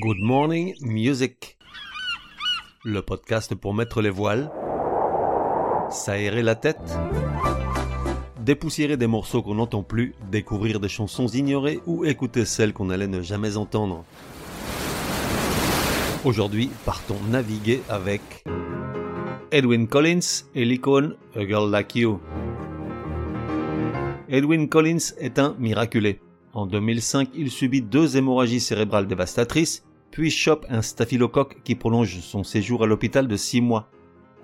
Good Morning Music. Le podcast pour mettre les voiles, s'aérer la tête, dépoussiérer des morceaux qu'on n'entend plus, découvrir des chansons ignorées ou écouter celles qu'on allait ne jamais entendre. Aujourd'hui, partons naviguer avec Edwin Collins et l'icône A Girl Like You. Edwin Collins est un miraculé. En 2005, il subit deux hémorragies cérébrales dévastatrices, puis chope un staphylocoque qui prolonge son séjour à l'hôpital de six mois.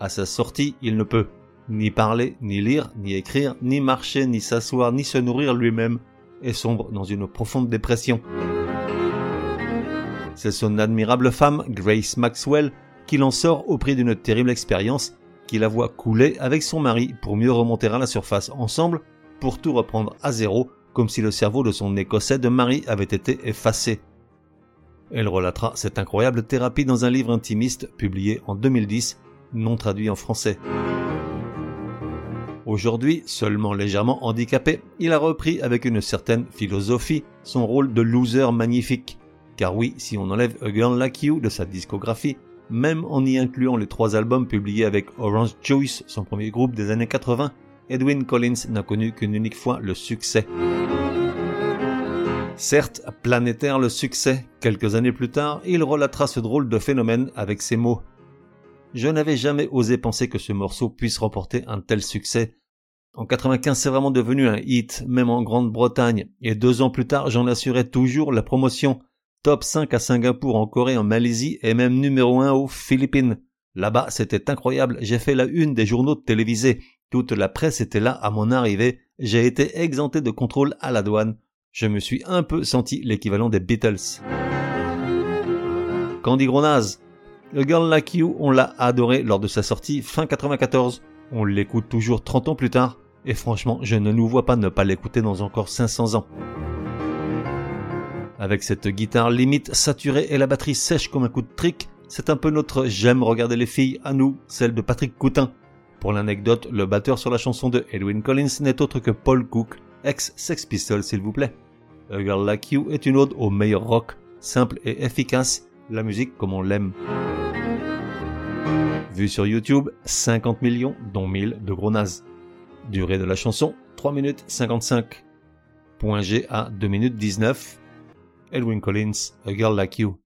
À sa sortie, il ne peut ni parler, ni lire, ni écrire, ni marcher, ni s'asseoir, ni se nourrir lui-même, et sombre dans une profonde dépression. C'est son admirable femme, Grace Maxwell, qui l'en sort au prix d'une terrible expérience, qui la voit couler avec son mari pour mieux remonter à la surface ensemble, pour tout reprendre à zéro comme si le cerveau de son écossais de mari avait été effacé. Elle relatera cette incroyable thérapie dans un livre intimiste publié en 2010, non traduit en français. Aujourd'hui, seulement légèrement handicapé, il a repris avec une certaine philosophie son rôle de loser magnifique. Car oui, si on enlève A Girl Like You de sa discographie, même en y incluant les trois albums publiés avec Orange Juice, son premier groupe des années 80, Edwin Collins n'a connu qu'une unique fois le succès. Certes, planétaire le succès, quelques années plus tard, il relatera ce drôle de phénomène avec ces mots. Je n'avais jamais osé penser que ce morceau puisse remporter un tel succès. En 95, c'est vraiment devenu un hit, même en Grande-Bretagne, et deux ans plus tard, j'en assurais toujours la promotion. Top 5 à Singapour, en Corée, en Malaisie, et même numéro 1 aux Philippines. Là-bas, c'était incroyable, j'ai fait la une des journaux télévisés. Toute la presse était là à mon arrivée, j'ai été exempté de contrôle à la douane. Je me suis un peu senti l'équivalent des Beatles. Candy Gronaz. Le Girl Like You, on l'a adoré lors de sa sortie fin 94. On l'écoute toujours 30 ans plus tard, et franchement, je ne nous vois pas ne pas l'écouter dans encore 500 ans. Avec cette guitare limite saturée et la batterie sèche comme un coup de trick, c'est un peu notre j'aime regarder les filles à nous, celle de Patrick Coutin. Pour l'anecdote, le batteur sur la chanson de Edwin Collins n'est autre que Paul Cook, ex-Sex Pistols s'il vous plaît. A Girl Like You est une ode au meilleur rock, simple et efficace, la musique comme on l'aime. Vu sur YouTube, 50 millions, dont 1000 de gros nazes. Durée de la chanson, 3 minutes 55. Point G à 2 minutes 19. Edwin Collins, A Girl Like You.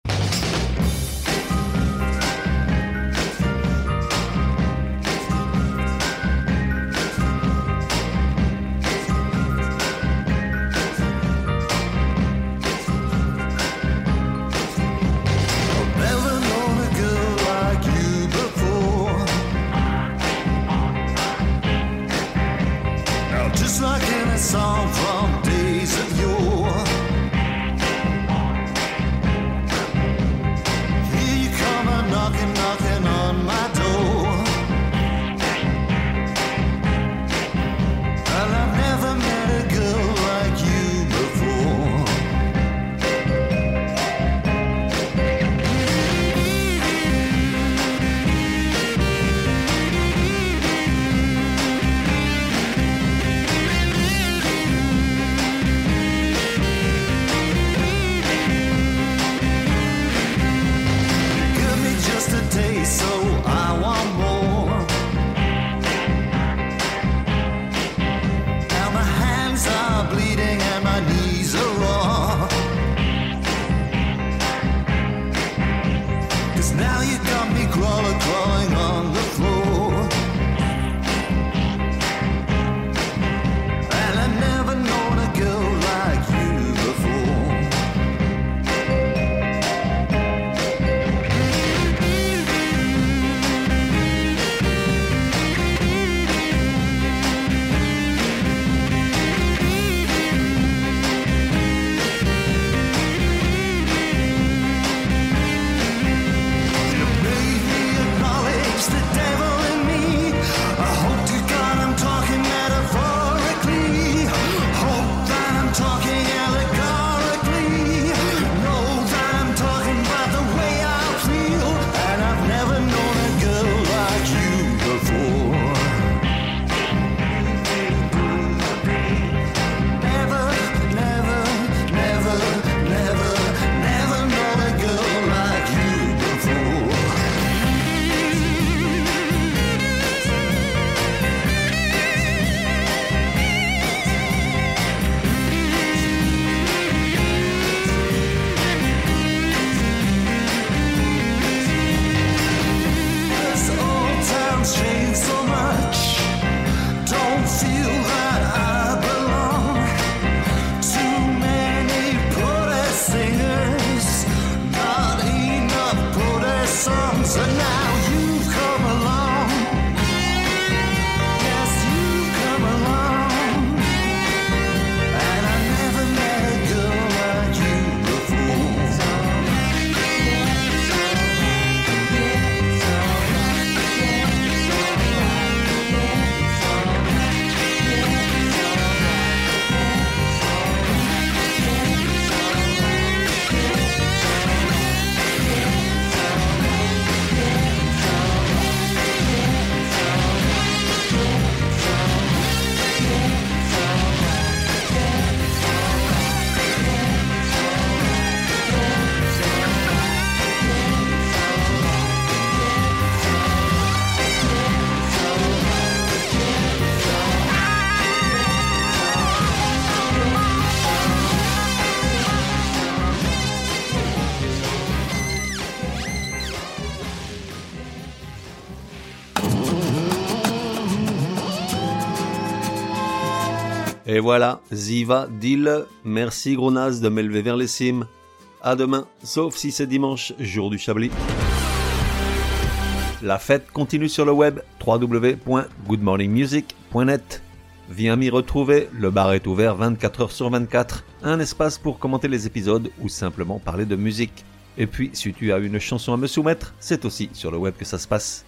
Now you got me crawling, crawling on Et voilà, Ziva, deal. Merci Gronaz de m'élever vers les cimes. À demain, sauf si c'est dimanche, jour du Chablis. La fête continue sur le web www.goodmorningmusic.net. Viens m'y retrouver, le bar est ouvert 24 heures sur 24, un espace pour commenter les épisodes ou simplement parler de musique. Et puis, si tu as une chanson à me soumettre, c'est aussi sur le web que ça se passe.